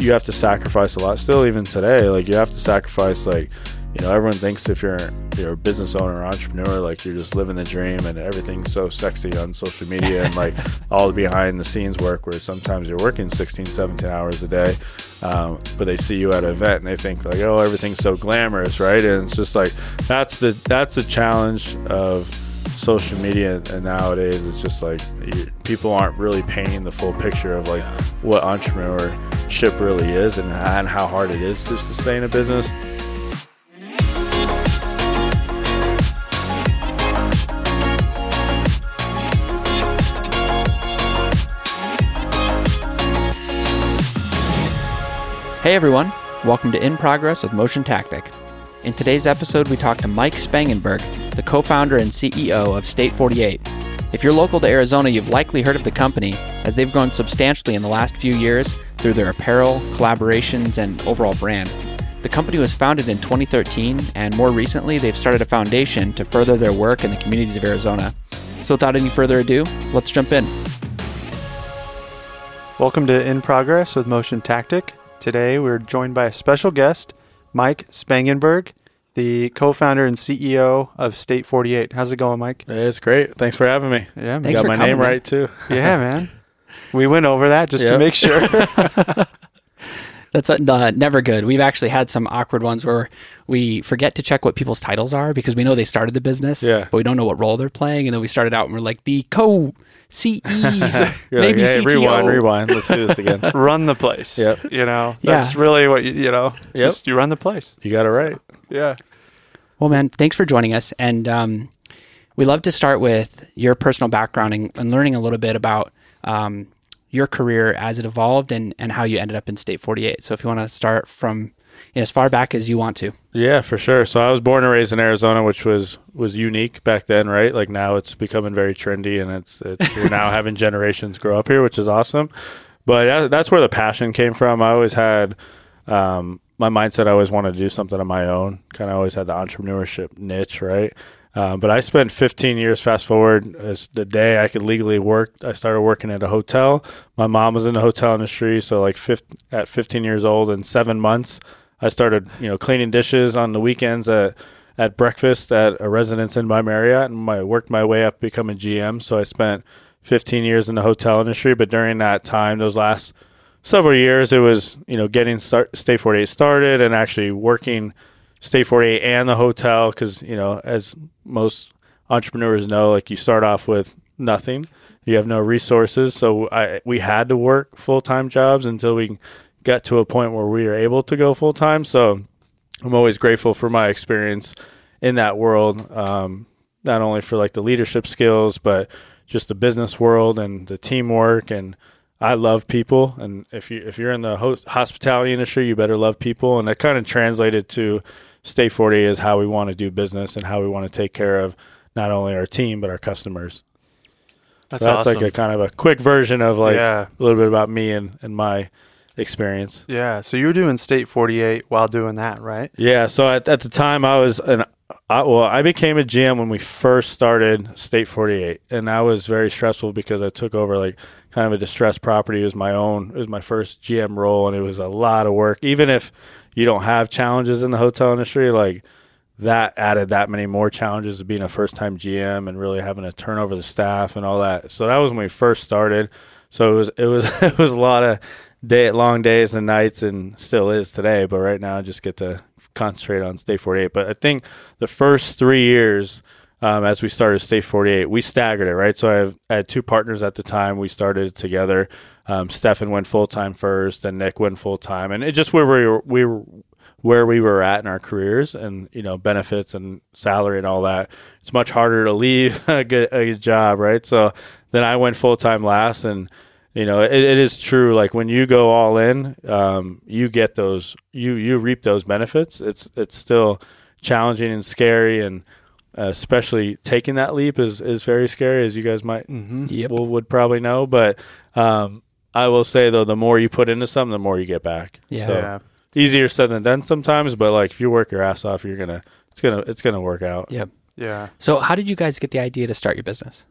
you have to sacrifice a lot. Still, even today, like you have to sacrifice like you know everyone thinks if you're you're a business owner or entrepreneur like you're just living the dream and everything's so sexy on social media and like all the behind the scenes work where sometimes you're working 16 17 hours a day um, but they see you at an event and they think like oh everything's so glamorous right and it's just like that's the that's the challenge of social media and nowadays it's just like you, people aren't really painting the full picture of like what entrepreneurship really is and, and how hard it is to sustain a business Hey everyone, welcome to In Progress with Motion Tactic. In today's episode, we talk to Mike Spangenberg, the co founder and CEO of State 48. If you're local to Arizona, you've likely heard of the company, as they've grown substantially in the last few years through their apparel, collaborations, and overall brand. The company was founded in 2013, and more recently, they've started a foundation to further their work in the communities of Arizona. So, without any further ado, let's jump in. Welcome to In Progress with Motion Tactic. Today we're joined by a special guest, Mike Spangenberg, the co-founder and CEO of State 48. How's it going, Mike? It's great. Thanks for having me. Yeah, man. Thanks got my coming, name man. right too. yeah, man. We went over that just to make sure. That's uh, never good. We've actually had some awkward ones where we forget to check what people's titles are because we know they started the business, Yeah. but we don't know what role they're playing. And then we started out and we're like the co CE, maybe like, hey, CTO. rewind, rewind. Let's do this again. run the place. Yep. You know, Yeah. that's really what you, you know, Yep. just you run the place. You got it right. Yeah. Well, man, thanks for joining us. And um, we love to start with your personal background and, and learning a little bit about um, your career as it evolved and, and how you ended up in State 48. So if you want to start from you know, as far back as you want to. Yeah, for sure. So I was born and raised in Arizona, which was was unique back then, right? Like now it's becoming very trendy, and it's, it's we're now having generations grow up here, which is awesome. But that's where the passion came from. I always had um, my mindset. I always wanted to do something on my own. Kind of always had the entrepreneurship niche, right? Um, but I spent 15 years. Fast forward, as the day I could legally work, I started working at a hotel. My mom was in the hotel industry, so like 15, at 15 years old, and seven months, I started, you know, cleaning dishes on the weekends at at breakfast at a Residence Inn by Marriott, and I worked my way up to becoming GM. So I spent 15 years in the hotel industry, but during that time, those last several years, it was you know getting start State 48 started and actually working State 48 and the hotel because you know as most entrepreneurs know, like you start off with nothing, you have no resources, so I we had to work full time jobs until we got to a point where we were able to go full time. So I'm always grateful for my experience in that world, um, not only for like the leadership skills, but just the business world and the teamwork. And I love people, and if you if you're in the host, hospitality industry, you better love people. And that kind of translated to State 40 is how we want to do business and how we want to take care of not only our team but our customers. That's, So that's awesome. like a kind of a quick version of like yeah. a little bit about me and, and my experience. Yeah. So you were doing State 48 while doing that, right? Yeah. So at, at the time, I was an I, well, I became a GM when we first started State 48, and that was very stressful because I took over like kind of a distressed property. It was my own. It was my first GM role, and it was a lot of work. Even if you don't have challenges in the hotel industry, like that added that many more challenges of being a first time GM and really having to turn over the staff and all that. So that was when we first started. So it was it was it was a lot of day long days and nights and still is today. But right now I just get to concentrate on State 48. But I think the first three years um, as we started State 48, we staggered it, right? So I, have, I had two partners at the time. We started together. Um, Stefan went full time first, and Nick went full time, and it just where we were, we were where we were at in our careers, and you know benefits and salary and all that. It's much harder to leave a good a good job, right? So then I went full time last, and you know it, it is true. Like when you go all in, um, you get those you you reap those benefits. It's it's still challenging and scary and uh, especially taking that leap is, is very scary, as you guys might Mm-hmm. Yep. will, would probably know. But um, I will say though, the more you put into something, the more you get back. Yeah. So, yeah. easier said than done sometimes, but like if you work your ass off, you're gonna it's gonna it's gonna work out. Yep. Yeah. So how did you guys get the idea to start your business?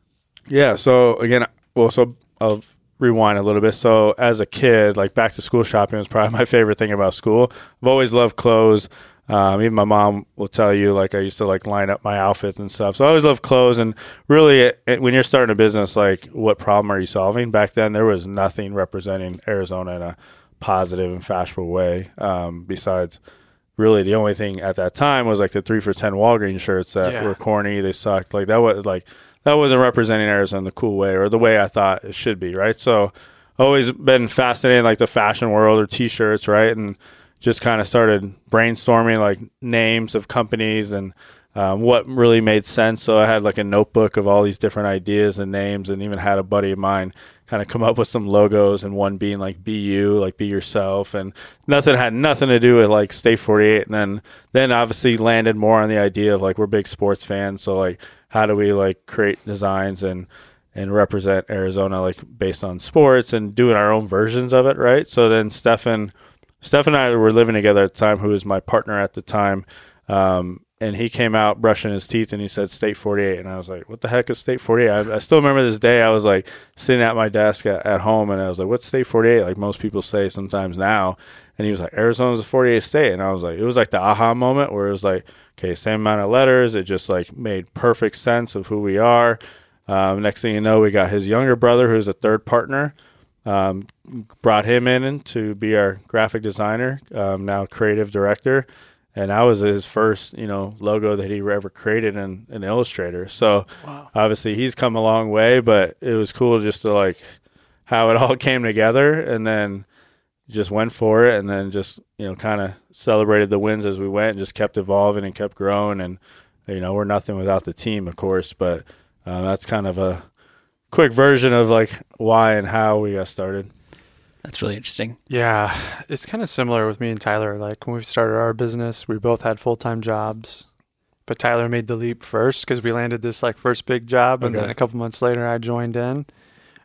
Yeah. So again, well, so I'll rewind a little bit. So as a kid, like back to school shopping was probably my favorite thing about school. I've always loved clothes. Um, even my mom will tell you, like I used to like line up my outfits and stuff. So I always loved clothes. And really, it, it, when you're starting a business, like what problem are you solving? Back then, there was nothing representing Arizona in a positive and fashionable way. Um, besides, really, the only thing at that time was like the three for ten Walgreens shirts that Yeah. were corny. They sucked. Like that was like that wasn't representing Arizona the cool way or the way I thought it should be. Right. So always been fascinated like the fashion world or t-shirts. Right. And just kind of started brainstorming like names of companies and um, what really made sense. So I had like a notebook of all these different ideas and names, and even had a buddy of mine kind of come up with some logos, and one being like "Be You," like "Be Yourself," and nothing had nothing to do with like State Forty Eight. And then then obviously landed more on the idea of like we're big sports fans, so like how do we like create designs and and represent Arizona like based on sports and doing our own versions of it, right? So then Stefan, Stefan and I were living together at the time, who was my partner at the time. Um, and he came out brushing his teeth and he said State 48. And I was like, what the heck is State 48? I, I still remember this day. I was like sitting at my desk at, at home and I was like, what's State 48? Like most people say sometimes now. And he was like, Arizona's a 48 state. And I was like, it was like the aha moment where it was like, okay, same amount of letters. It just like made perfect sense of who we are. Um, next thing you know, we got his younger brother, who's a third partner. Um, brought him in to be our graphic designer, um, now creative director, and that was his first, you know, logo that he ever created in an Illustrator. So obviously he's come a long way, but it was cool just to like how it all came together, and then just went for it, and then just you know kind of celebrated the wins as we went, and just kept evolving and kept growing, and you know we're nothing without the team, of course, but uh, that's kind of a quick version of like why and how we got started. That's really interesting. Yeah, it's kind of similar with me and Tyler. Like when we started our business, we both had full time jobs, but Tyler made the leap first because we landed this like first big job, and Okay. then a couple months later, I joined in.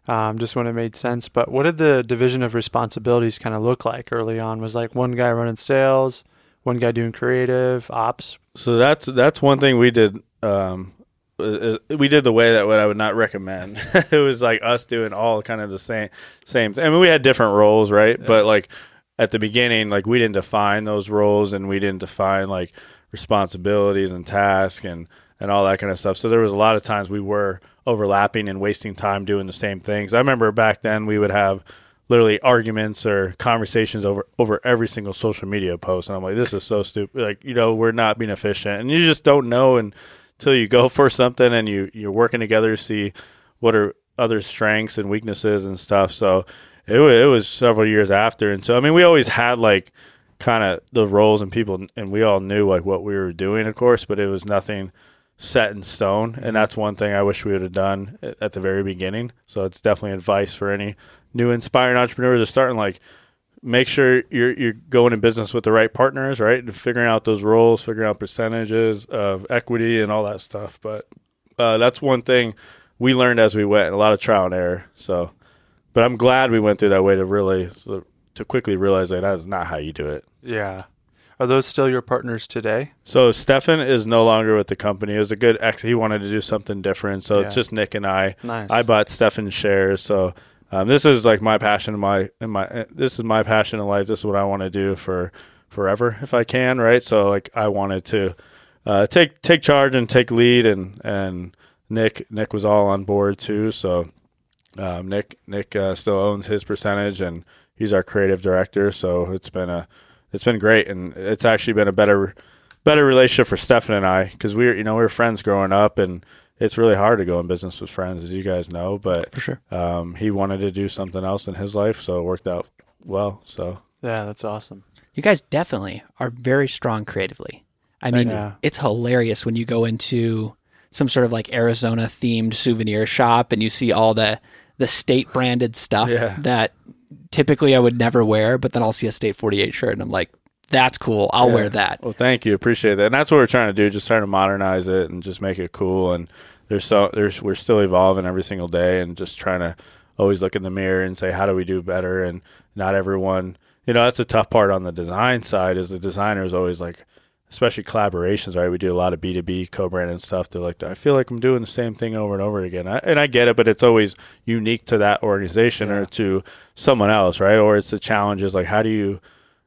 Um, just when it made sense. But what did the division of responsibilities kind of look like early on? Was like one guy running sales, one guy doing creative ops. So that's that's one thing we did. Um, Uh, uh, we did the way that what I would not recommend. it was like us doing all kind of the same same. I mean, we had different roles, right? But like at the beginning, like we didn't define those roles, and we didn't define like responsibilities and tasks and and all that kind of stuff. So there was a lot of times we were overlapping and wasting time doing the same things. I remember back then we would have literally arguments or conversations over over every single social media post and I'm like this is so stupid like you know we're not being efficient and you just don't know until you go for something and you you're working together to see what are other strengths and weaknesses and stuff. So it, wa- it was several years after. And so I mean we always had like kind of the roles and people and we all knew like what we were doing of course but it was nothing set in stone. And mm-hmm. that's one thing i wish we would have done at at the very beginning. So it's definitely advice for any new inspiring entrepreneurs that are starting like make sure you're you're going in business with the right partners right and figuring out those roles figuring out percentages of equity and all that stuff but uh, that's one thing we learned as we went a lot of trial and error so but i'm glad we went through that way to really so, to quickly realize that that is not how you do it Yeah. Are those still your partners today? So Stefan is no longer with the company. It was a good ex. He wanted to do something different, so Yeah. it's just Nick and I. Nice. I bought Stefan's shares, so um, this is like my passion. in My in my uh, this is my passion in life. This is what I want to do for forever if I can. Right. So like I wanted to uh, take take charge and take lead, and and Nick Nick was all on board too. So um, Nick Nick uh, still owns his percentage, and he's our creative director. So it's been a it's been great, and it's actually been a better better relationship for Stefan and I because we were you know we were friends growing up, and it's really hard to go in business with friends, as you guys know. But For sure. um, he wanted to do something else in his life, so it worked out well. So Yeah, that's awesome. You guys definitely are very strong creatively. I mean, Yeah. it's hilarious when you go into some sort of like Arizona themed souvenir shop and you see all the the state branded stuff Yeah. that typically I would never wear, but then I'll see a state 48 shirt and I'm like, that's cool. I'll Yeah. wear that. Well, thank you, appreciate that. And that's what we're trying to do, just trying to modernize it and just make it cool. And there's so there's we're still evolving every single day, and just trying to always look in the mirror and say, how do we do better? And not everyone, you know, that's a tough part on the design side. Is the designer is always like especially collaborations, right? We do a lot of B two B co-branded stuff. They're like, I feel like I'm doing the same thing over and over again, I, and I get it, but it's always unique to that organization Yeah. or to someone else, right? Or it's the challenges like, how do you,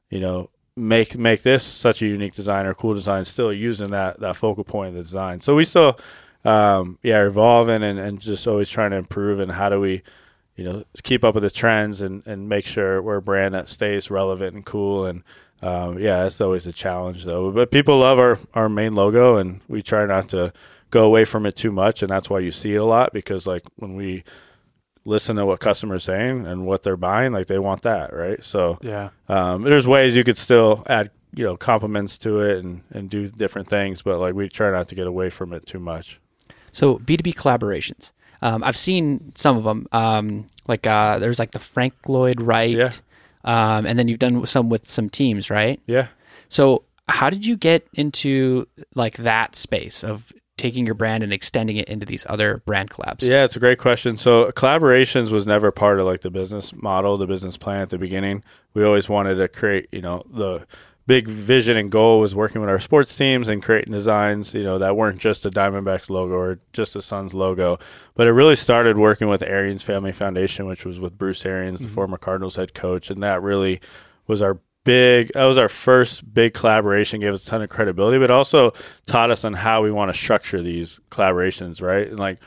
you know, make make this such a unique design or cool design, still using that that focal point of the design. So we still, um, yeah, evolving and and just always trying to improve. And how do we, you know, keep up with the trends and and make sure we're a brand that stays relevant and cool and um, yeah, that's always a challenge though. But people love our, our main logo, and we try not to go away from it too much, and that's why you see it a lot. Because like when we listen to what customers saying and what they're buying, like they want that, right? So Yeah. um, there's ways you could still add you know compliments to it and and do different things, but like we try not to get away from it too much. So B2B collaborations. Um, I've seen some of them. Um, like uh, there's like the Frank Lloyd Wright. Yeah. Um, and then you've done some with some teams, right? Yeah. So how did you get into like that space of taking your brand and extending it into these other brand collabs? Yeah, it's a great question. So collaborations was never part of like the business model, the business plan at the beginning. We always wanted to create, you know, the big vision and goal was working with our sports teams and creating designs, you know, that weren't just a Diamondbacks logo or just a Suns logo. But it really started working with Arians Family Foundation, which was with Bruce Arians, the mm-hmm. former Cardinals head coach, and that really was our big that was our first big collaboration gave us a ton of credibility but also taught us on how we want to structure these collaborations right? And like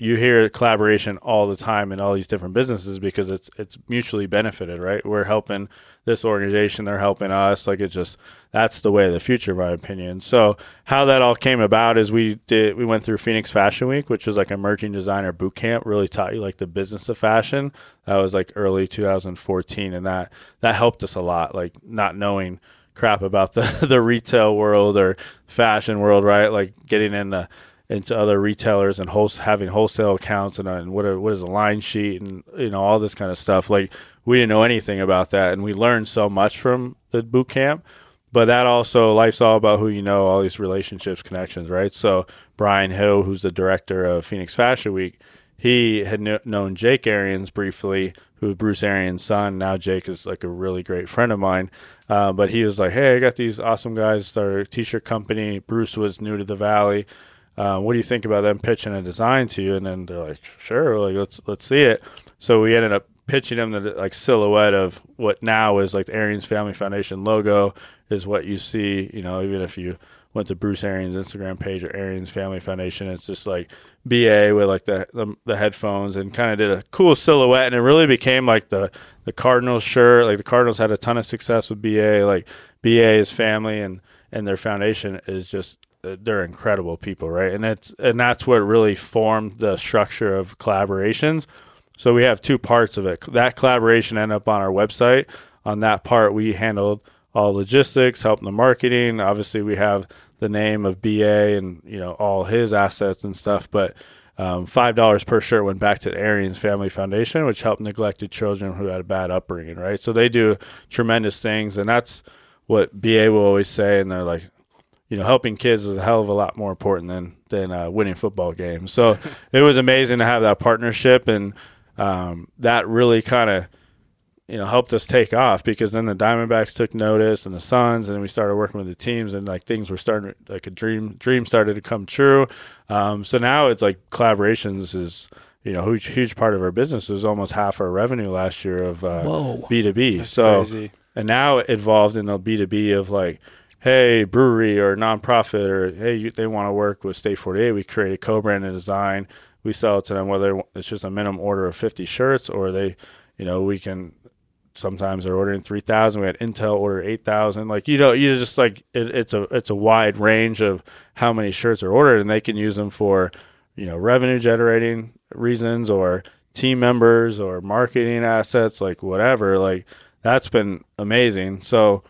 you hear collaboration all the time in all these different businesses because it's it's mutually benefited, right? We're helping this organization, they're helping us. Like it's just that's the way of the future, my opinion. So how that all came about is we did we went through Phoenix Fashion Week, which was like emerging designer boot camp, really taught you like the business of fashion. That was like early 2014, and that that helped us a lot, like not knowing crap about the the retail world or fashion world, right? Like getting in the into other retailers and wholes- having wholesale accounts and, and what are, what is a line sheet and you know all this kind of stuff. Like we didn't know anything about that, and we learned so much from the boot camp. But that also life's all about who you know, all these relationships, connections, right? So Brian Hill, who's the director of Phoenix Fashion Week, he had kn- known Jake Arians briefly, who Bruce Arians' son. Now Jake is like a really great friend of mine. Uh, but he was like, "Hey, I got these awesome guys a t-shirt company." Bruce was new to the Valley. Uh, what do you think about them pitching a design to you? And then they're like, "Sure, like let's let's see it." So we ended up pitching them the like silhouette of what now is like the Arians Family Foundation logo is what you see. You know, even if you went to Bruce Arians Instagram page or Arians Family Foundation, it's just like BA with like the the, the headphones and kind of did a cool silhouette, and it really became like the the Cardinals shirt. Like the Cardinals had a ton of success with BA. Like BA is family and and their foundation is just they're incredible people, right? And it's and that's what really formed the structure of collaborations. So we have two parts of it. That collaboration ended up on our website. On that part, we handled all logistics, helping the marketing. Obviously, we have the name of BA and you know all his assets and stuff. But um, five dollars per shirt went back to the Arians Family Foundation, which helped neglected children who had a bad upbringing. Right, so they do tremendous things, and that's what BA will always say. And they're like, you know, helping kids is a hell of a lot more important than than uh, winning football games. So it was amazing to have that partnership, and um, that really kind of you know helped us take off because then the Diamondbacks took notice and the Suns, and then we started working with the teams, and like things were starting like a dream dream started to come true. Um, so now it's like collaborations is you know huge huge part of our business. It was almost half our revenue last year of uh, B two B. So crazy. and now it evolved in a B2B of like, hey, brewery or nonprofit or hey, you, they want to work with State 48. We create a co-branded design. We sell it to them whether it's just a minimum order of 50 shirts or they, you know, we can. Sometimes they're ordering three thousand. We had Intel order eight thousand. Like you know, you just like it, it's a it's a wide range of how many shirts are ordered, and they can use them for, you know, revenue generating reasons or team members or marketing assets, like whatever. Like that's been amazing. So,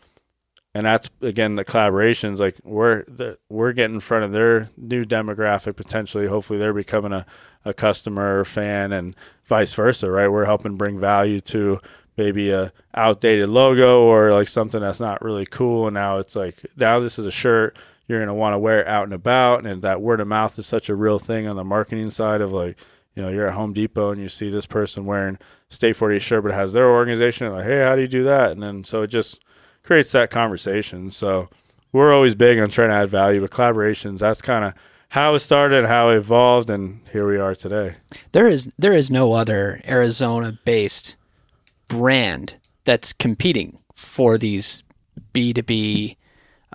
and that's again the collaborations. Like we're the, we're getting in front of their new demographic potentially. Hopefully, they're becoming a a customer or fan, and vice versa. Right? We're helping bring value to maybe a outdated logo or like something that's not really cool. And now it's like now this is a shirt you're gonna want to wear out and about, and that word of mouth is such a real thing on the marketing side of like you know, you're at Home Depot and you see this person wearing State 48 shirt, but has their organization. Like, hey, how do you do that? And then so it just creates that conversation. So we're always big on trying to add value, but collaborations that's kind of how it started, how it evolved, and here we are today. There is there is no other Arizona based brand that's competing for these B two B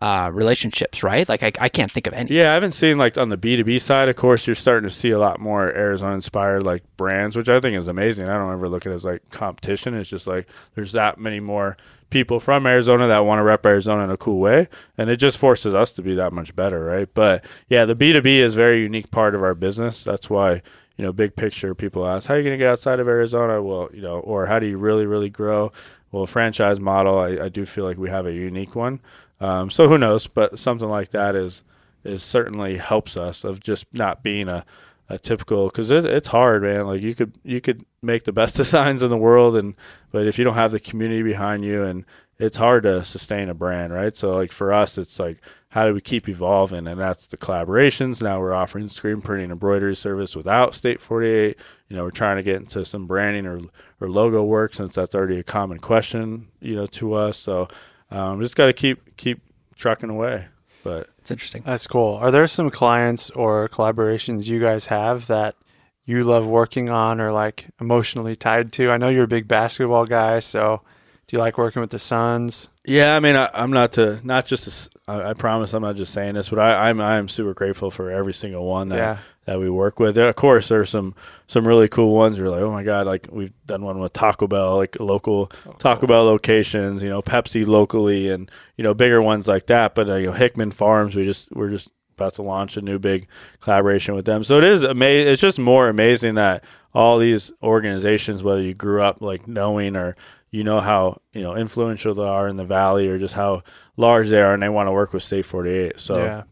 uh, relationships, right? Like I, I can't think of any. Yeah, I haven't seen like on the B two B side. Of course, you're starting to see a lot more Arizona inspired like brands, which I think is amazing. I don't ever look at it as like competition. It's just like there's that many more people from Arizona that want to rep Arizona in a cool way, and it just forces us to be that much better, right? But yeah, the B two B is a very unique part of our business. That's why you know, big picture, people ask, how are you going to get outside of Arizona? Well, you know, or how do you really, really grow? Well, franchise model, I, I do feel like we have a unique one. Um, so who knows? But something like that is is certainly helps us of just not being a, a typical because it, it's hard, man. Like you could you could make the best designs in the world, and but if you don't have the community behind you, and it's hard to sustain a brand, right? So like for us, it's like how do we keep evolving? And that's the collaborations. Now we're offering screen printing embroidery service without State 48. You know, we're trying to get into some branding or or logo work since that's already a common question, you know, to us. So um, just got to keep keep trucking away. But It's interesting. That's cool. Are there some clients or collaborations you guys have that you love working on or like emotionally tied to? I know you're a big basketball guy, so do you like working with the Suns? Yeah, I mean, I, I'm not to not just. a s- I I promise, I'm not just saying this, but I, I'm I am super grateful for every single one that Yeah. That we work with. Of course, there's some some really cool ones. You're like, oh my god, like we've done one with Taco Bell, like local Taco Bell locations. You know, Pepsi locally, and you know bigger ones like that. But uh, you know, Hickman Farms, we just we're just about to launch a new big collaboration with them. So it is amazing. It's just more amazing that all these organizations, whether you grew up like knowing or you know how you know influential they are in the valley or just how large they are and they want to work with state 48 so yeah.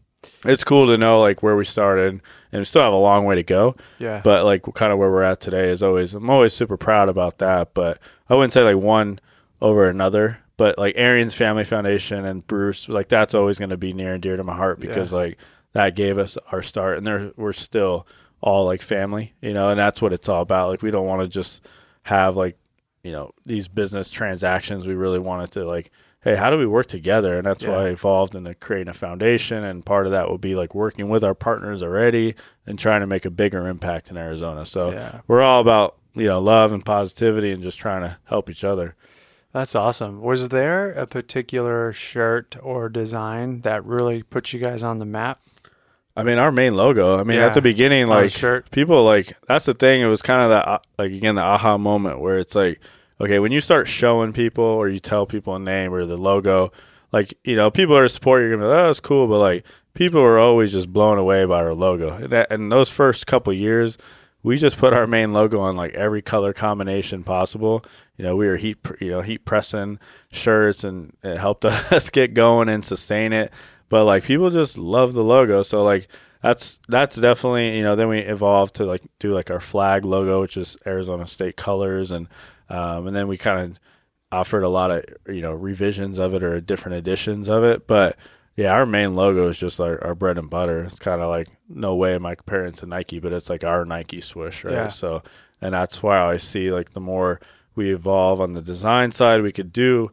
It's cool to know like where we started and we still have a long way to go. Yeah. but like kind of where we're at today is always i'm always super proud about that but i wouldn't say like one over another but like arian's family foundation and bruce like that's always going to be near and dear to my heart because like that gave us our start and there we're still all like family you know and that's what it's all about. Like we don't want to just have like you know these business transactions. We really wanted to like hey how do we work together and that's why I evolved into creating a foundation and part of that will be like working with our partners already and trying to make a bigger impact in arizona so Yeah. we're all about you know love and positivity and just trying to help each other That's awesome. Was there a particular shirt or design that really put you guys on the map? I mean, our main logo. I mean, Yeah. at the beginning, like shirt. people like that's the thing. It was kind of that uh, like again the aha moment where it's like, okay, when you start showing people or you tell people a name or the logo, like you know, people are support. You're gonna, be like, oh, that's cool, but like people are always just blown away by our logo. And, that, and those first couple years, we just put our main logo on like every color combination possible. You know, we were heat, you know, heat pressing shirts, and it helped us get going and sustain it. But like people just love the logo, so like that's that's definitely you know. Then we evolved to like do like our flag logo, which is Arizona State colors, and um, and then we kind of offered a lot of you know revisions of it or different editions of it. But yeah, our main logo is just our, our bread and butter. It's kind of like no way am I comparing it to Nike, but it's like our Nike swoosh, right? Yeah. So, and that's why I see like the more we evolve on the design side, we could do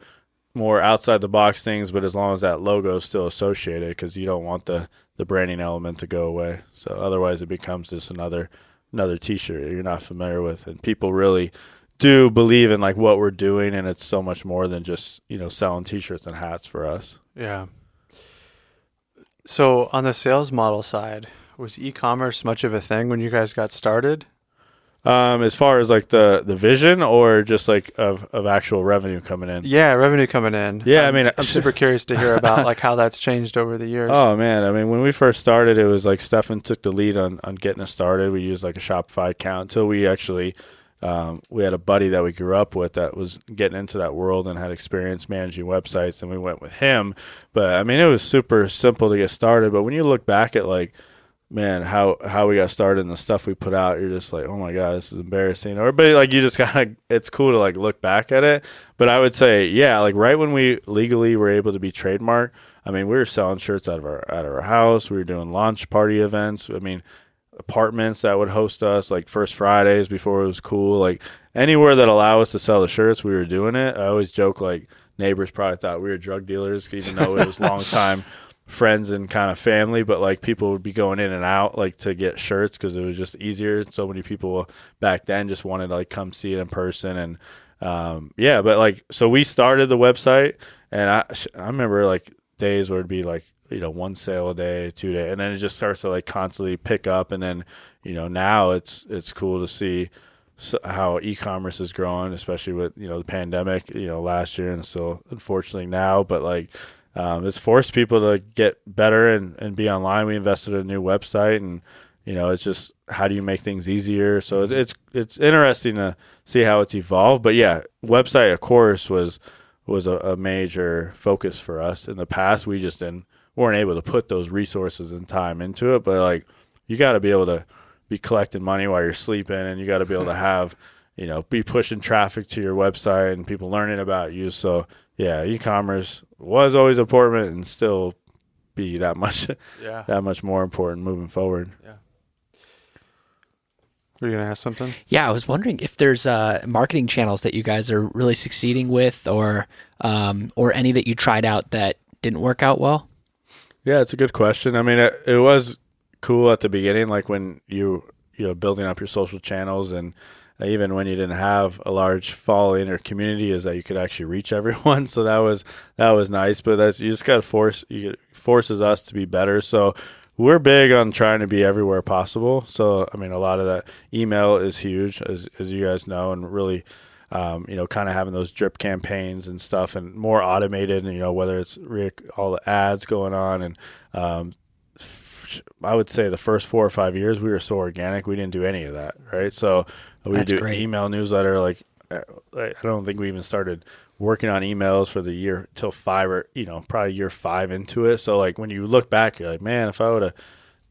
more outside the box things, but as long as that logo is still associated, because you don't want the the branding element to go away. So otherwise, it becomes just another another T-shirt you're not familiar with, and people really do believe in like what we're doing, and it's so much more than just you know selling T-shirts and hats for us. Yeah. So on the sales model side, was e-commerce much of a thing when you guys got started? Um, as far as like the the vision, or just like of of actual revenue coming in. Yeah, revenue coming in. Yeah, I I'm- mean- I'm super curious to hear about like how that's changed over the years. Oh man, I mean, when we first started, it was like Stefan took the lead on on getting us started. We used like a Shopify account until we actually um, we had a buddy that we grew up with that was getting into that world and had experience managing websites, and we went with him. But I mean, it was super simple to get started. But when you look back at like man, how how we got started and the stuff we put out, you're just like, oh my god, this is embarrassing. Or but like you just kind of, it's cool to like look back at it. But I would say, yeah, like right when we legally were able to be trademarked, I mean, we were selling shirts out of our out of our house. We were doing launch party events. I mean, apartments that would host us like first Fridays before it was cool. Like anywhere that allow us to sell the shirts, we were doing it. I always joke like neighbors probably thought we were drug dealers, even though it was long time friends and kind of family, but like people would be going in and out like to get shirts because it was just easier. So many people back then just wanted to like come see it in person and um, yeah, but like so we started the website and I I remember like days where it'd be like you know one sale a day, two day, and then it just starts to like constantly pick up, and then you know now it's it's cool to see how e-commerce is growing, especially with you know the pandemic, you know last year and still unfortunately now, but like um, it's forced people to get better and, and be online. We invested in a new website and you know it's just how do you make things easier? So it's it's, it's interesting to see how it's evolved but yeah website of course was was a, a, major focus for us in the past. We just didn't weren't able to put those resources and time into it but like you got to be able to be collecting money while you're sleeping and you got to be able to have you know be pushing traffic to your website and people learning about you so yeah e-commerce was always important and still be that much yeah. that much more important moving forward yeah were you gonna ask something? Yeah, I was wondering if there's uh, marketing channels that you guys are really succeeding with, or um, or any that you tried out that didn't work out well. Yeah, it's a good question. I mean, it, it was cool at the beginning, like when you you know building up your social channels, and even when you didn't have a large following or community, is that you could actually reach everyone. So that was that was nice. But that's you just got to force you forces us to be better. So we're big on trying to be everywhere possible. So, I mean, a lot of that email is huge, as, as you guys know, and really, um, you know, kind of having those drip campaigns and stuff and more automated, and, you know, whether it's all the ads going on. And um, I would say the first four or five years, we were so organic, we didn't do any of that, right? So we That's do great. email newsletter. Like, I don't think we even started working on emails for the year till five or you know probably year five into it. So like when you look back, you're like, man, if I would have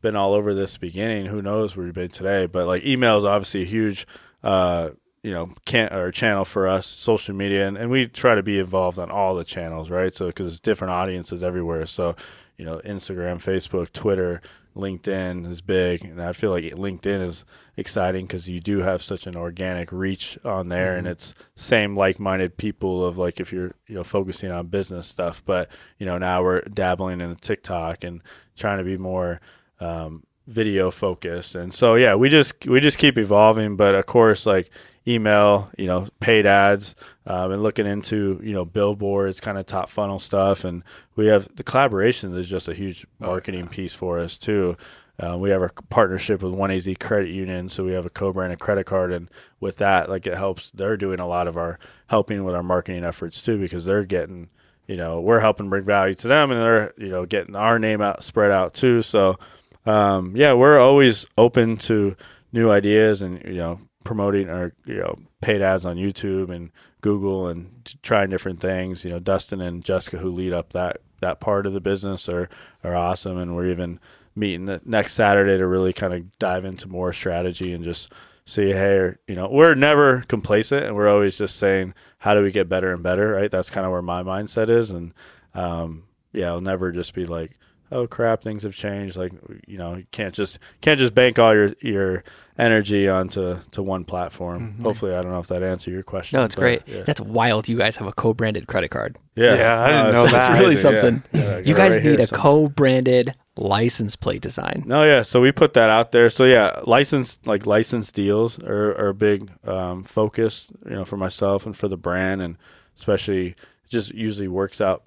been all over this beginning, who knows where we'd be today. But like email is obviously a huge, uh, you know, can or channel for us, social media, and, and we try to be involved on all the channels, right? So because it's different audiences everywhere. So you know, Instagram, Facebook, Twitter, LinkedIn is big, and I feel like LinkedIn is exciting because you do have such an organic reach on there, mm-hmm. and it's same like-minded people of like if you're you know focusing on business stuff, but you know now we're dabbling in TikTok and trying to be more um, video focused, and so yeah, we just we just keep evolving, but of course like email, you know, paid ads, um, and looking into you know billboards, kind of top funnel stuff, and we have the collaborations is just a huge oh, marketing piece for us too. Uh, we have a partnership with OneAZ Credit Union, so we have a co-branded credit card, and with that, like it helps. They're doing a lot of our helping with our marketing efforts too, because they're getting, you know, we're helping bring value to them, and they're you know getting our name out spread out too. So, um, yeah, we're always open to new ideas and you know promoting our you know paid ads on YouTube and Google and trying different things. You know, Dustin and Jessica who lead up that that part of the business are are awesome, and we're even meeting the next Saturday to really kind of dive into more strategy and just see hey you know we're never complacent and we're always just saying how do we get better and better right that's kind of where my mindset is and um, yeah i'll never just be like oh crap, things have changed. Like you know, you can't just can't just bank all your your energy onto to one platform. Mm-hmm. Hopefully, I don't know if that answered your question. No, it's but, great. Yeah. That's wild. You guys have a co-branded credit card. Yeah, yeah, I didn't know that. That's really something. Yeah. you guys right need a co-branded license plate design. No, yeah. So we put that out there. So yeah, license like license deals are, are a big um, focus, you know, for myself and for the brand, and especially just usually works out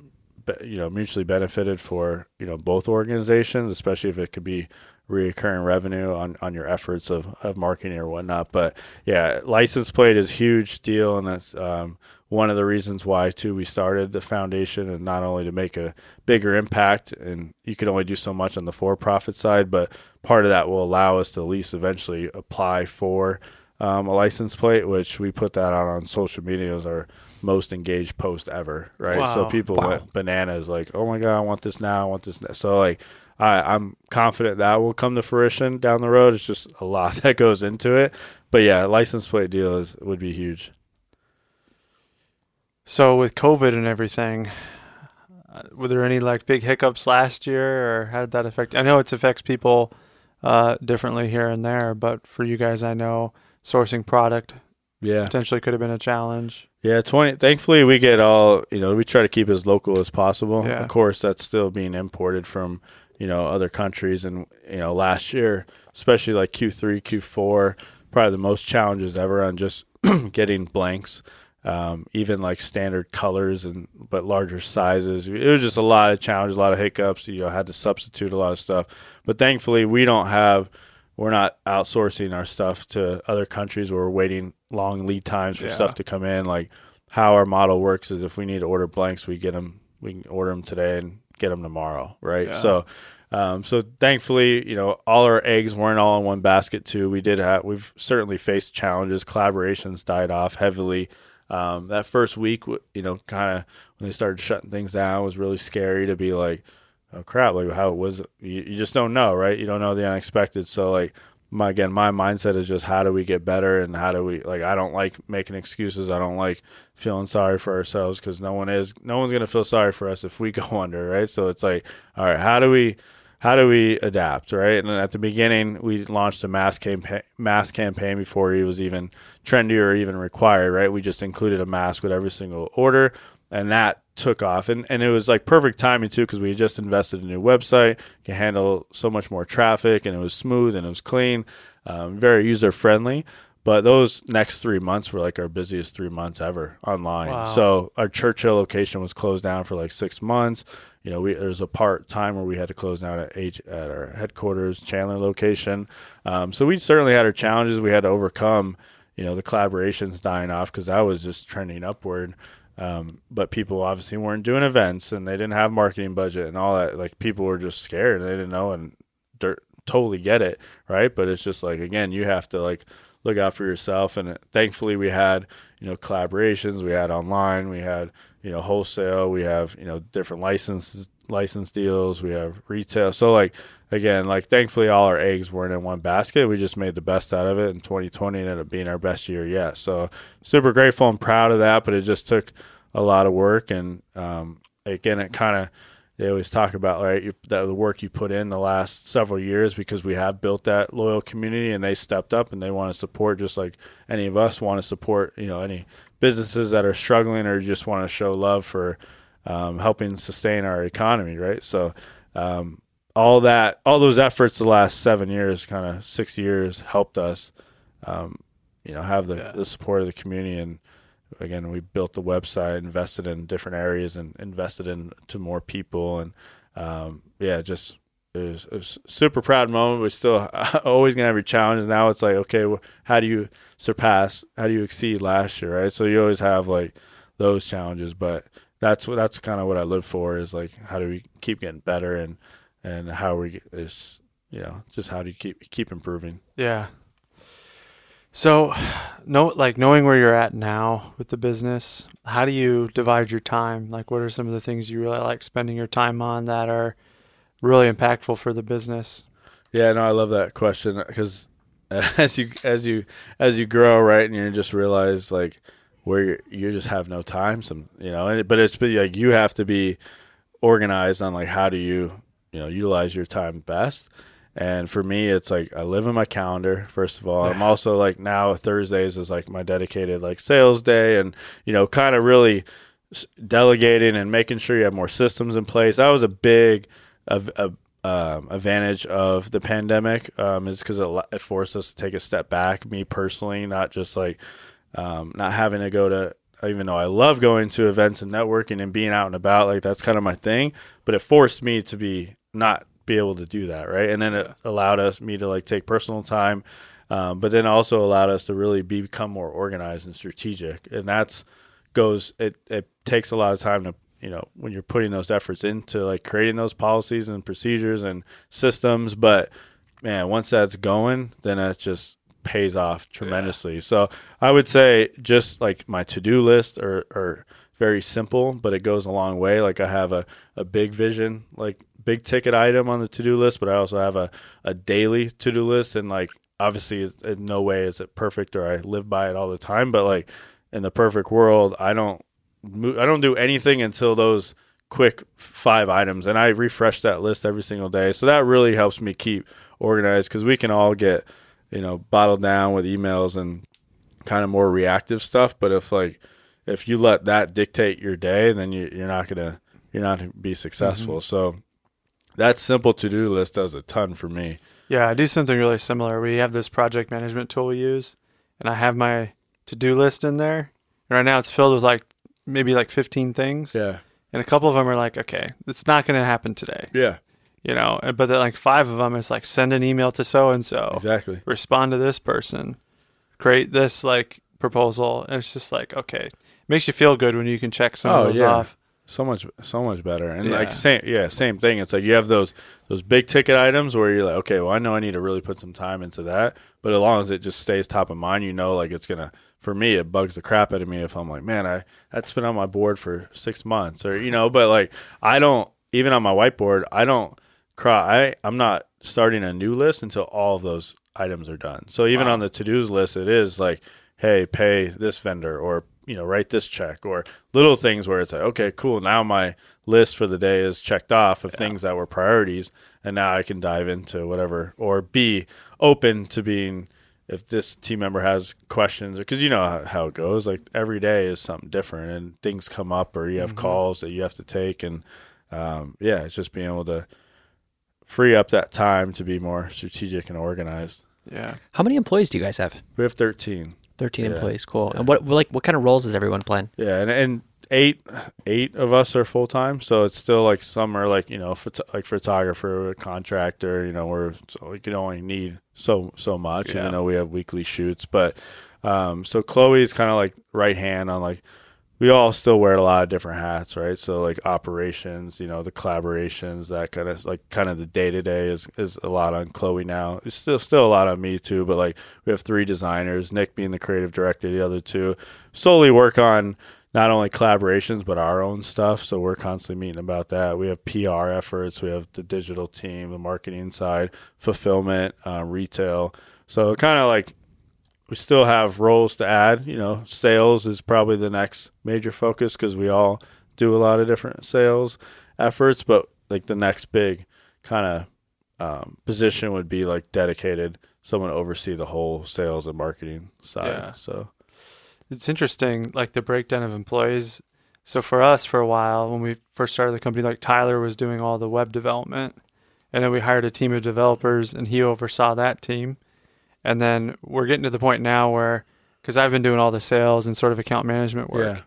you know mutually benefited for you know both organizations, especially if it could be recurring revenue on, on your efforts of, of marketing or whatnot. But yeah, license plate is huge deal, and that's um, one of the reasons why too we started the foundation, and not only to make a bigger impact, and you can only do so much on the for-profit side, but part of that will allow us to at least eventually apply for um, a license plate, which we put that out on social media as our most engaged post ever, right? Wow. So people wow. went bananas, like, "Oh my god, I want this now! I want this." Now. So like, I, I'm confident that will come to fruition down the road. It's just a lot that goes into it, but yeah, license plate deal is would be huge. So with COVID and everything, uh, were there any like big hiccups last year, or how did that affect? I know it affects people uh, differently here and there, but for you guys, I know sourcing product Yeah. potentially could have been a challenge. Yeah, twenty. Thankfully, we get all you know. We try to keep as local as possible. Yeah. Of course, that's still being imported from you know other countries, and you know last year, especially like Q three, Q four, probably the most challenges ever on just getting blanks. Um, even like standard colors and but larger sizes. It was just a lot of challenges, a lot of hiccups. You know, had to substitute a lot of stuff. But thankfully, we don't have. We're not outsourcing our stuff to other countries where we're waiting long lead times for Yeah. stuff to come in. Like how our model works is if we need to order blanks, we get them. We can order them today and get them tomorrow, right? Yeah. So, um, so thankfully, you know, all our eggs weren't all in one basket. Too, we did have. We've certainly faced challenges. Collaborations died off heavily. Um, that first week, you know, kind of when they started shutting things down, was really scary to be like, oh crap, like how it was. You, you just don't know, right? You don't know the unexpected. So like, my again, my mindset is just how do we get better and how do we like. I don't like making excuses. I don't like feeling sorry for ourselves because no one is. No one's gonna feel sorry for us if we go under, right? So it's like, all right, how do we? How do we adapt, right? And at the beginning, we launched a mass campaign, mass campaign before it was even trendy or even required, right? We just included a mask with every single order, and that took off. And and it was like perfect timing too, because we had just invested in a new website, can handle so much more traffic, and it was smooth and it was clean, um, very user friendly. But those next three months were like our busiest three months ever online. Wow. So our Churchill location was closed down for like six months. You know, we there was a part time where we had to close down at H, at our headquarters Chandler location. Um, so we certainly had our challenges we had to overcome. You know, the collaborations dying off because that was just trending upward. Um, but people obviously weren't doing events and they didn't have marketing budget and all that. Like people were just scared and they didn't know and dirt, totally get it, right? But it's just like again, you have to like look out for yourself. And thankfully, we had you know collaborations, we had online, we had you know wholesale, we have you know different licenses, license deals, we have retail. So like again, like thankfully, all our eggs weren't in one basket. We just made the best out of it. in 2020 and ended up being our best year yet. So super grateful and proud of that. But it just took a lot of work and um, again, it kind of they always talk about right you, that the work you put in the last several years because we have built that loyal community and they stepped up and they want to support just like any of us want to support you know any businesses that are struggling or just want to show love for um, helping sustain our economy right? So um, all that all those efforts the last seven years kind of six years helped us um, you know have the, Yeah. the support of the community. And again we built the website invested in different areas and invested in to more people. And um, yeah just it was, it was a super proud moment we're still always gonna have your challenges. Now it's like okay well, how do you surpass how do you exceed last year right? So you always have like those challenges. But that's what that's kind of what i live for is like how do we keep getting better and and how we is you know just how do you keep keep improving Yeah. So, know like knowing where you're at now with the business, how do you divide your time? Like, what are some of the things you really like spending your time on that are really impactful for the business? Yeah, no, I love that question because as you as you as you grow, right, and you just realize like where you're, you just have no time. Some you know, and, but it's but, like you have to be organized on like how do you you know utilize your time best. And for me, it's like I live in my calendar. First of all, I'm also like now Thursdays is like my dedicated like sales day, and you know, kind of really s- delegating and making sure you have more systems in place. That was a big of a, um, advantage of the pandemic um, is because it, it forced us to take a step back. Me personally, not just like um, not having to go to. Even though I love going to events and networking and being out and about, like that's kind of my thing. But it forced me to be not be able to do that, right? And then it allowed us me to like take personal time, um, but then also allowed us to really be, become more organized and strategic. And that's goes. It it takes a lot of time to you know when you're putting those efforts into like creating those policies and procedures and systems. But man, once that's going, then it just pays off tremendously. So I would say just like my to do list are, are very simple, but it goes a long way. Like I have a, a big vision, like big ticket item on the to do list, but I also have a, a daily to do list. And like obviously, it's- in no way is it perfect or I live by it all the time, but like in the perfect world, I don't mo- I don't do anything until those quick five items, and I refresh that list every single day. So that really helps me keep organized because we can all get you know bottled down with emails and kind of more reactive stuff. But if like if you let that dictate your day, then you, you're not gonna you're not gonna be successful. Mm-hmm. So that simple to do list does a ton for me. Yeah, I do something really similar. We have this project management tool we use, and I have my to do list in there. And right now it's filled with like maybe like 15 things. Yeah, And a couple of them are like, okay, it's not going to happen today, yeah, you know. and- But then like five of them is like send an email to so and so, exactly. respond to this person, create this like proposal. And it's just like, okay, makes you feel good when you can check some Oh, of those yeah. off. So much, so much better. And Yeah. like same, yeah, same thing. It's like you have those those big ticket items where you're like, okay, well, I know I need to really put some time into that. But as long as it just stays top of mind, you know, like it's gonna. For me, it bugs the crap out of me if I'm like, man, I that's been on my board for six months, or you know. But like, I don't even on my whiteboard, I don't cry. I I'm not starting a new list until all of those items are done. So even Wow. on the to dos list, it is like, hey, pay this vendor or you know write this check or little things where it's like, okay, cool. Now my list for the day is checked off of things that were priorities, and now I can dive into whatever or be open to being. If this team member has questions, because you know how, how it goes, like every day is something different, and things come up, or you have calls that you have to take, and um, yeah, it's just being able to free up that time to be more strategic and organized. Yeah. How many employees do you guys have? We have 13. 13 Yeah. employees. Cool. And what like what kind of roles is everyone playing? Yeah, and, and eight eight of us are full time, so it's still like some are like you know photo- like photographer, contractor. You know, we're so we can only need so so much, Yeah. even though we have weekly shoots. But um, so Chloe's kind of like right hand on like we all still wear a lot of different hats, right? So like operations, you know, the collaborations, that kind of like kind of the day to day is is a lot on Chloe now. It's still still a lot on me too, but like we have three designers, Nick being the creative director, the other two solely work on not only collaborations but our own stuff. So we're constantly meeting about that. We have PR efforts, we have the digital team, the marketing side, fulfillment, uh, retail. So kind of like we still have roles to add. You know, sales is probably the next major focus because we all do a lot of different sales efforts. But like the next big kind of um, position would be like dedicated someone to oversee the whole sales and marketing side. Yeah. So It's interesting, like the breakdown of employees. So for us, for a while, when we first started the company, like Tyler was doing all the web development, and then we hired a team of developers, and he oversaw that team. And then we're getting to the point now where, because I've been doing all the sales and sort of account management work, Yeah.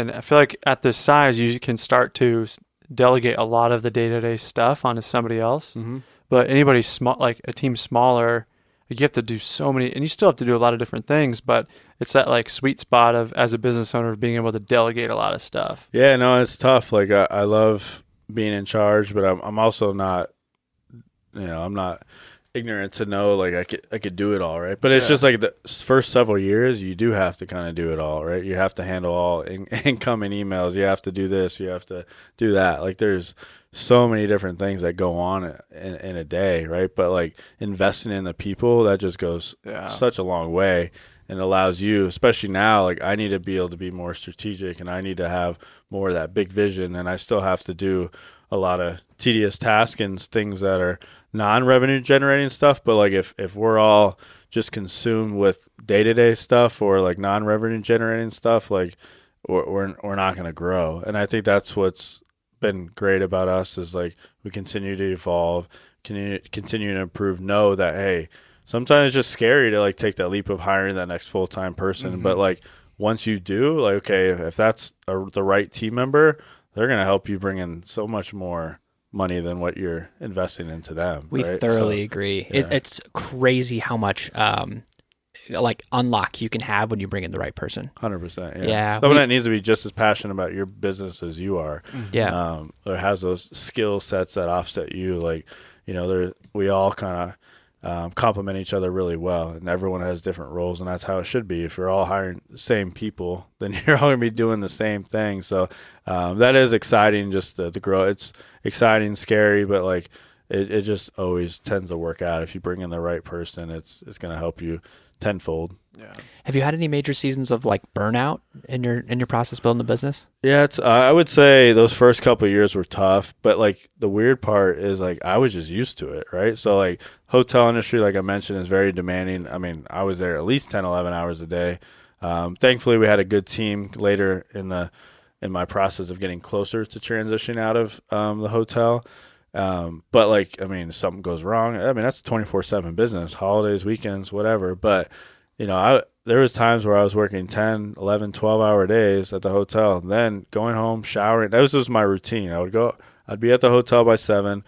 and I feel like at this size, you can start to delegate a lot of the day-to-day stuff onto somebody else. mm-hmm. But anybody small, like a team smaller, you have to do so many, and you still have to do a lot of different things. But it's that like sweet spot of as a business owner of being able to delegate a lot of stuff. Yeah, no, it's tough. Like I, I love being in charge, but I'm I'm also not you know, I'm not ignorant to know like I could I could do it all, right? But it's Yeah. just like the first several years you do have to kind of do it all, right? You have to handle all in, incoming emails, you have to do this, you have to do that. Like there's so many different things that go on in, in a day, right? But like investing in the people, that just goes Yeah. such a long way and allows you, especially now, like I need to be able to be more strategic and I need to have more of that big vision and I still have to do a lot of tedious tasks and things that are non-revenue generating stuff but like if if we're all just consumed with day-to-day stuff or like non-revenue generating stuff like we're we're, we're not going to grow. And i think that's what's been great about us is like we continue to evolve continue, continue to improve know that hey sometimes it's just scary to like take that leap of hiring that next full-time person but mm-hmm. like once you do like okay if, if that's a, the right team member they're going to help you bring in so much more money than what you're investing into them We right? thoroughly So- agree. It, it's crazy how much um, like unlock you can have when you bring in the right person. Hundred percent. Yeah. Yeah, Someone we- that needs to be just as passionate about your business as you are. Yeah. Um, or has those skill sets that offset you. Like, you know, there we all kind of um, complement each other really well, and everyone has different roles, and that's how it should be. If you're all hiring the same people, then you're all gonna be doing the same thing. So um, that is exciting. Just the, the grow. It's exciting, scary, but like. It, it just always tends to work out if you bring in the right person. It's it's to help you tenfold Yeah. Have you had any major seasons of like burnout in your in your process building the business? Yeah, it's. Uh, I would say those first couple of years were tough, but like the weird part is like I was just used to it, right? So like hotel industry, like I mentioned, is very demanding. I mean, I was there at least 10, 11 hours a day. Um, thankfully, we had a good team later in the in my process of getting closer to transitioning out of um, the hotel. Um, but like, I mean, something goes wrong. I mean, that's twenty four seven business, holidays, weekends, whatever. But you know, I there was times where I was working 10, 11, 12 hour days at the hotel, then going home, showering. That was just my routine. I would go, I'd be at the hotel by seven,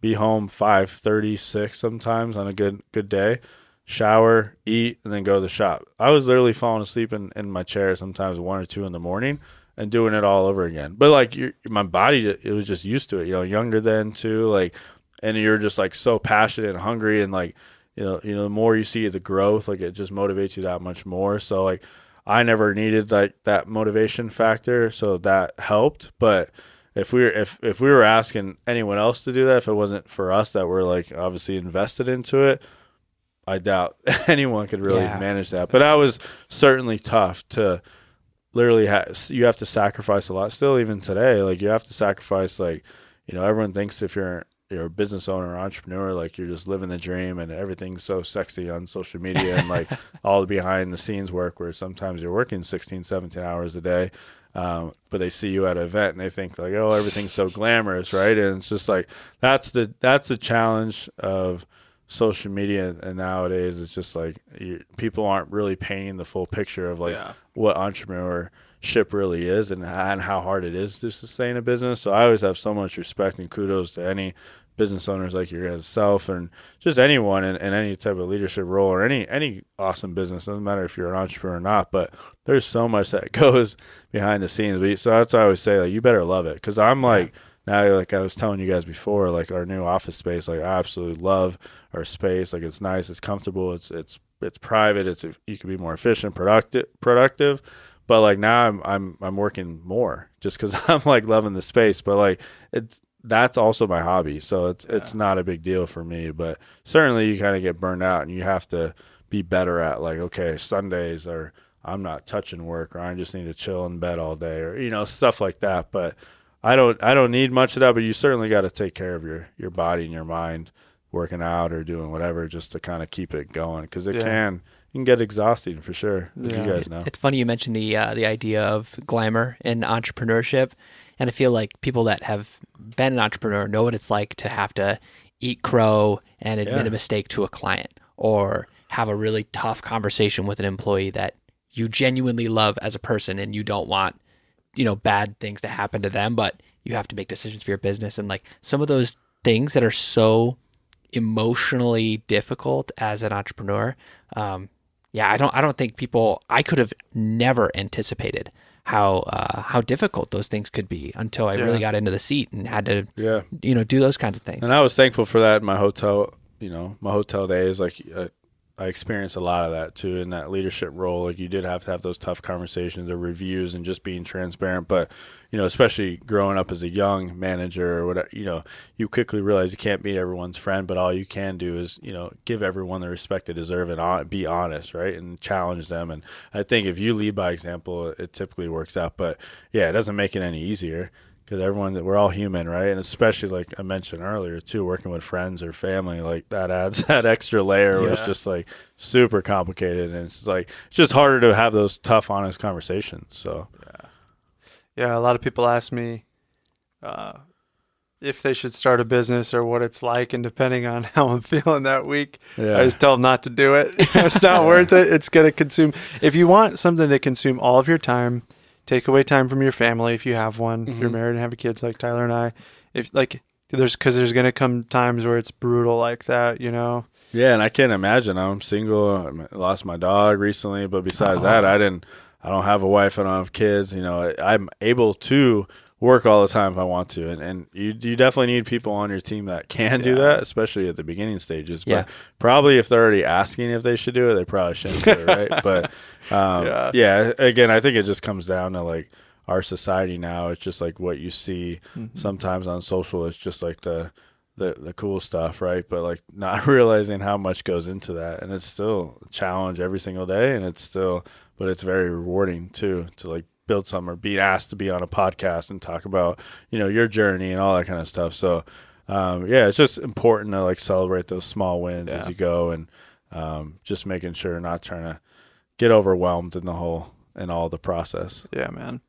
be home five thirty six sometimes on a good good day, shower, eat, and then go to the shop. I was literally falling asleep in, in my chair sometimes one or two in the morning and doing it all over again. But like my body, it was just used to it. You know, younger then too, like, and you're just like so passionate and hungry and like you know, you know, the more you see the growth, like it just motivates you that much more. So like I never needed like that motivation factor, so that helped. But if we were if if we were asking anyone else to do that, if it wasn't for us that were like obviously invested into it, I doubt anyone could really Yeah. manage that. But that was certainly tough to literally ha- you have to sacrifice a lot still even today like you have to sacrifice like you know everyone thinks if you're you're a business owner entrepreneur like you're just living the dream and everything's so sexy on social media and like all the behind the scenes work where sometimes you're working 16 17 hours a day um, but they see you at an event and they think like oh everything's so glamorous right and it's just like that's the that's the challenge of social media and nowadays it's just like you, people aren't really painting the full picture of like Yeah. what entrepreneurship really is and, and how hard it is to sustain a business. So I always have so much respect and kudos to any business owners like your guys self and just anyone in, in any type of leadership role or any any awesome business. Doesn't matter if you're an entrepreneur or not, but there's so much that goes behind the scenes. So that's why I always say like you better love it because I'm like now like I was telling you guys before like our new office space like I absolutely love our space like it's nice it's comfortable it's it's it's private it's you can be more efficient productive productive but like now I'm I'm I'm working more just because I'm like loving the space. But like it's that's also my hobby, so it's it's not a big deal for me. But certainly you kind of get burned out, and you have to be better at like okay Sundays or I'm not touching work or I just need to chill in bed all day or you know stuff like that. But I don't I don't need much of that. But you certainly got to take care of your your body and your mind working out or doing whatever just to kind of keep it going because it Yeah. can can get exhausting for sure as Yeah. you guys know. It's funny you mentioned the uh, the idea of glamour in entrepreneurship, and I feel like people that have been an entrepreneur know what it's like to have to eat crow and admit Yeah. a mistake to a client, or have a really tough conversation with an employee that you genuinely love as a person, and you don't want you know bad things to happen to them, but you have to make decisions for your business, and like some of those things that are so emotionally difficult as an entrepreneur. Um, yeah, I don't. I don't think people. I could have never anticipated how uh, how difficult those things could be until I Yeah. really got into the seat and had to, Yeah. you know, do those kinds of things. And I was thankful for that in my hotel, you know, my hotel days. Like, uh, I experienced a lot of that too in that leadership role. Like, you did have to have those tough conversations or reviews and just being transparent. But, you know, especially growing up as a young manager or whatever, you know, you quickly realize you can't be everyone's friend, but all you can do is, you know, give everyone the respect they deserve and be honest, right? And challenge them. And I think if you lead by example, it typically works out. But yeah, it doesn't make it any easier because everyone we're all human right and especially like i mentioned earlier too working with friends or family like that adds that extra layer where it's just like super complicated and it's like it's just harder to have those tough honest conversations so yeah, Yeah, a lot of people ask me uh, if they should start a business or what it's like, and depending on how I'm feeling that week, yeah I just tell them not to do it. it's not worth it. It's going to consume. If you want something to consume all of your time, take away time from your family if you have one. If you're Mhm. married and have kids like Tyler and I, if like there's because there's going to come times where it's brutal like that, you know. yeah and i can't imagine i'm single i lost my dog recently but besides that Oh. i didn't i don't have a wife i don't have kids you know I, i'm able to work all the time if i want to and, and you, you definitely need people on your team that can do that especially at the beginning stages but Yeah. probably if they're already asking if they should do it they probably shouldn't do it right but um, Yeah. yeah. again i think it just comes down to like our society now it's just like what you see Mm-hmm. sometimes on social it's just like the the the cool stuff, right? But like not realizing how much goes into that, and it's still a challenge every single day, and it's still, but it's very rewarding too to like build some or be asked to be on a podcast and talk about you know your journey and all that kind of stuff. So um, yeah, it's just important to like celebrate those small wins Yeah. as you go, and um, just making sure not trying to get overwhelmed in the whole in all the process. Yeah, man.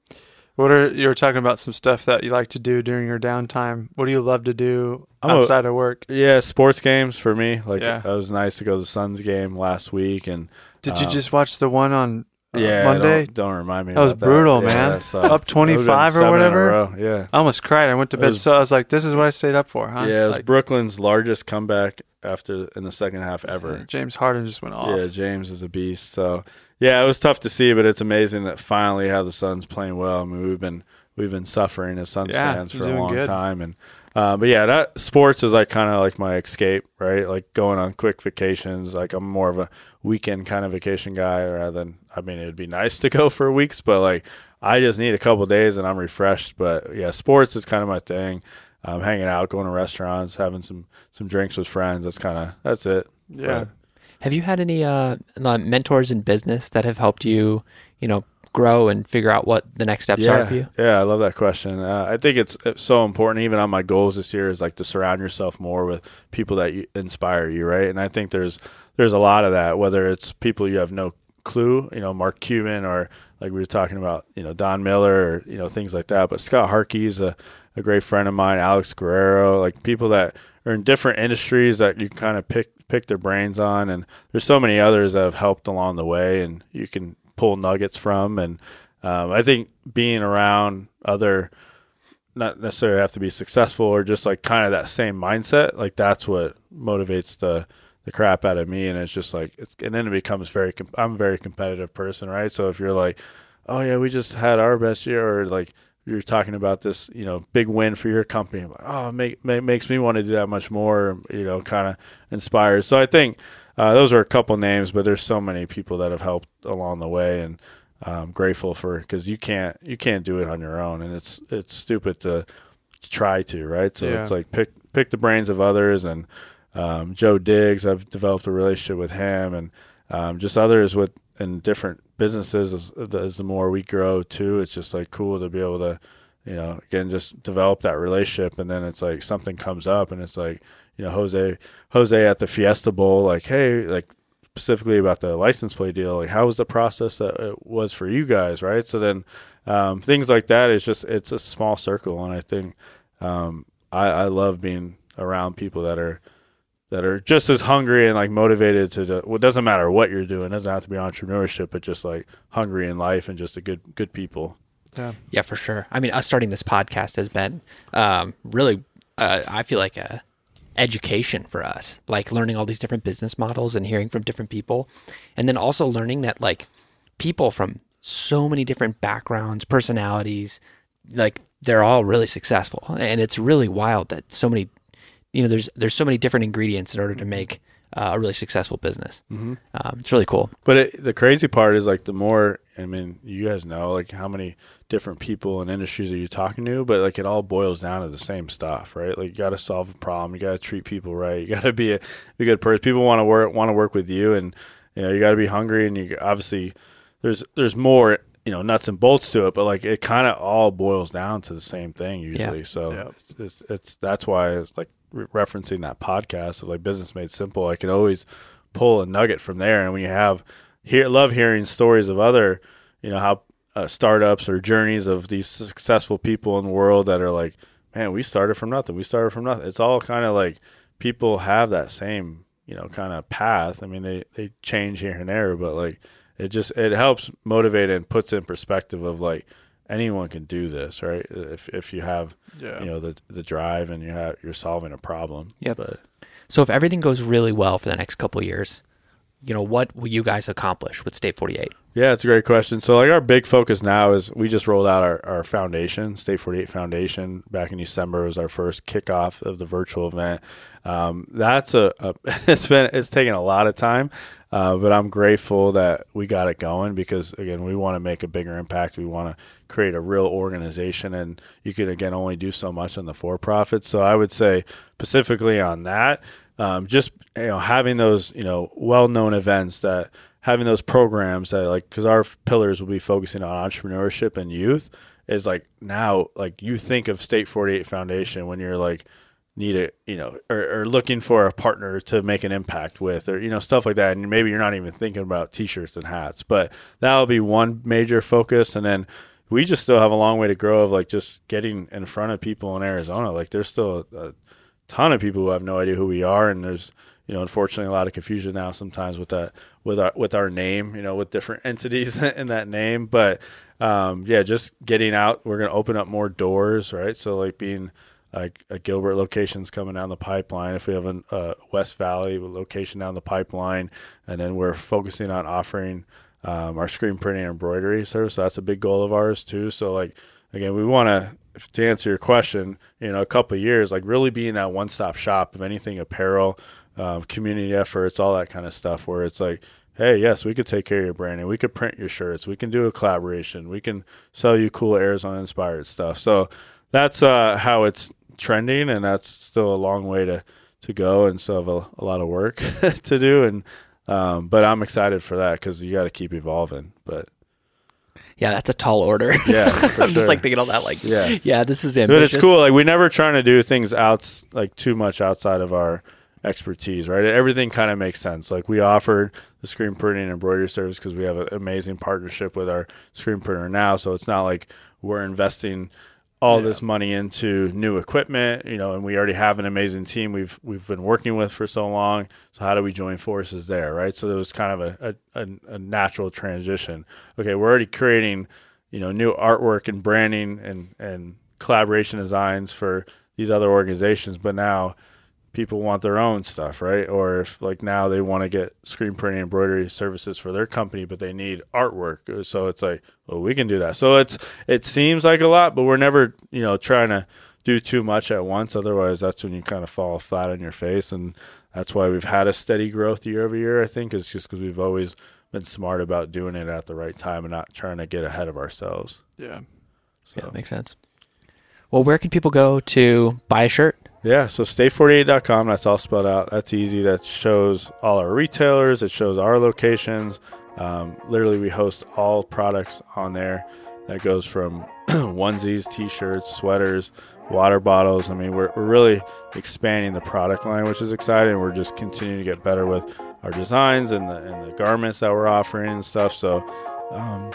What are you were talking about some stuff that you like to do during your downtime? What do you love to do I'm a- outside of work? Yeah, sports games for me. Like Yeah. it was nice to go to the Suns game last week, and Did you Um, just watch the one on Uh, yeah, Monday? Don't, don't remind me. That was brutal, Yeah, man. so- Up been 25 or seven in a whatever? Yeah, I almost cried. I went to bed, was- so I was like, "This is what I stayed up for, huh?" yeah. It was Like, Brooklyn's largest comeback after in the second half ever. James Harden just went off. Yeah, James is a beast. So yeah, it was tough to see, but it's amazing that finally have the Suns playing well. I mean, we've been we've been suffering as Suns Yeah, fans for a long good. time, and uh, but yeah, that sports is like kind of like my escape, right? Like going on quick vacations. Like I'm more of a weekend kind of vacation guy rather than. I mean, it'd be nice to go for weeks, but like I just need a couple days and I'm refreshed. But yeah, sports is kind of my thing. Um, hanging out, going to restaurants, having some some drinks with friends. That's kind of that's it. yeah. Have you had any uh, uh, mentors in business that have helped you, you know, grow and figure out what the next steps yeah, are for you? Yeah, I love that question. Uh, I think it's, it's so important. Even on my goals this year is like to surround yourself more with people that you, inspire you, right? And I think there's there's a lot of that. Whether it's people you have no clue, you know, Mark Cuban, or like we were talking about, you know, Don Miller, or you know, things like that. But Scott Harkey's a a great friend of mine, Alex Guerrero, like people that are in different industries that you kind of pick pick their brains on, and there's so many others that have helped along the way, and you can pull nuggets from. And um, I think being around other, not necessarily have to be successful, or just like kind of that same mindset, like that's what motivates the the crap out of me. And it's just like, it's, and then it becomes very. Com- I'm a very competitive person, right? So if you're like, oh yeah, we just had our best year, or like you're talking about this, you know, big win for your company. Like, oh, make, make, makes me want to do that much more, you know, kind of inspires. So I think uh, those are a couple names, but there's so many people that have helped along the way, and I'm grateful for because you can't you can't do it on your own, and it's it's stupid to try to, right? So Yeah. it's like pick pick the brains of others, and um, Joe Diggs, I've developed a relationship with him, and um, just others with in different businesses as, as the more we grow too. It's just like cool to be able to, you know, again just develop that relationship, and then it's like something comes up, and it's like you know Jose Jose at the Fiesta Bowl, like hey, like specifically about the license plate deal, like how was the process that it was for you guys, right? So then um, things like that is just it's a small circle, and I think um, I, I love being around people that are that are just as hungry and like motivated to do, well, it doesn't matter what you're doing. It doesn't have to be entrepreneurship, but just like hungry in life and just a good good people. Yeah. Yeah, for sure. I mean, us starting this podcast has been um, really, uh, I feel like a education for us, like learning all these different business models and hearing from different people, and then also learning that like people from so many different backgrounds, personalities, like they're all really successful, and it's really wild that so many, you know, there's there's so many different ingredients in order to make uh, a really successful business. Mm-hmm. Um, it's really cool. But it, the crazy part is like the more I mean, you guys know like how many different people and industries are you talking to, but like it all boils down to the same stuff, right? Like you got to solve a problem, you got to treat people right, you got to be a, a good person. People want to work want to work with you, and you know you got to be hungry, and you obviously there's there's more you know nuts and bolts to it, but like it kind of all boils down to the same thing usually. So Yeah. it's, it's it's that's why it's like re- referencing that podcast of like business made simple. I can always pull a nugget from there, and when you have hear love hearing stories of other you know how uh, startups or journeys of these successful people in the world that are like man we started from nothing we started from nothing it's all kind of like people have that same you know kind of path i mean they they change here and there but like it just it helps motivate and puts in perspective of like anyone can do this right if if you have Yeah. you know the the drive and you have you're solving a problem Yeah. but So if everything goes really well for the next couple of years, you know, what will you guys accomplish with State 48? Yeah, it's a great question. So, like, our big focus now is we just rolled out our, our foundation, State 48 Foundation, back in December. Was our first kickoff of the virtual event. Um, that's a, a, it's been, it's taken a lot of time, uh, but I'm grateful that we got it going because, again, we want to make a bigger impact. We want to create a real organization, and you can, again, only do so much on the for profit. So, I would say, specifically on that, um, just you know having those you know well known events that having those programs that like because our pillars will be focusing on entrepreneurship and youth is like now like you think of state 48 foundation when you're like need a you know or, or, looking for a partner to make an impact with or you know stuff like that. And maybe you're not even thinking about t-shirts and hats but that'll be one major focus. And then we just still have a long way to grow of like just getting in front of people in arizona. Like there's still a, a ton of people who have no idea who we are and there's you know, unfortunately, a lot of confusion now sometimes with that with our with our name, you know, with different entities in that name. But um, yeah, just getting out, we're going to open up more doors, right? So like being like a Gilbert location's coming down the pipeline. If we have a uh, West Valley location down the pipeline, and then we're focusing on offering um, our screen printing and embroidery service. So that's a big goal of ours too. So like again, we want to to answer your question, you know, a couple years, like really being that one stop shop of anything apparel, um, community efforts, all that kind of stuff, where it's like, hey, yes, we could take care of your branding. We could print your shirts. We can do a collaboration. We can sell you cool Arizona inspired stuff. So that's uh, how it's trending, and that's still a long way to, to go and still have a, a lot of work to do. And um, but I'm excited for that because you got to keep evolving. But yeah, that's a tall order. Yeah, I'm sure. just like thinking all that. Like, yeah, yeah, this is ambitious. But it's cool. Like we're never trying to do things outs like too much outside of our expertise, right? Everything kind of makes sense. Like we offered the screen printing and embroidery service because we have an amazing partnership with our screen printer now. So it's not like we're investing all yeah. this money into new equipment, you know, and we already have an amazing team we've we've been working with for so long. So how do we join forces there, right? So it was kind of a, a, a natural transition. Okay, we're already creating, you know, new artwork and branding and and collaboration designs for these other organizations, but now people want their own stuff, right? Or if like now they want to get screen printing embroidery services for their company, but they need artwork. Uh, so it's like, well, we can do that. So it's it seems like a lot, but we're never, you know, trying to do too much at once. Otherwise, that's when you kind of fall flat on your face, and that's why we've had a steady growth year over year. I think is just because we've always been smart about doing it at the right time and not trying to get ahead of ourselves. Yeah, so. yeah, makes sense. Well, where can people go to buy a shirt? Yeah, so state48.com, that's all spelled out. That's easy. That shows all our retailers, it shows our locations. Um, literally, we host all products on there. That goes from onesies, t shirts, sweaters, water bottles. I mean, we're, we're really expanding the product line, which is exciting. We're just continuing to get better with our designs and the, and the garments that we're offering and stuff. So, um,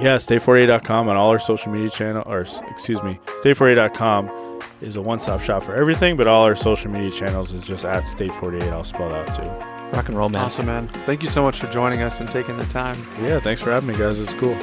yeah, state48.com on all our social media channel, or excuse me, state48.com is a one-stop shop for everything, but all our social media channels is just at state48. I'll spell out too. Rock and roll, man. Awesome, man. Thank you so much for joining us and taking the time. Yeah, thanks for having me, guys. It's cool.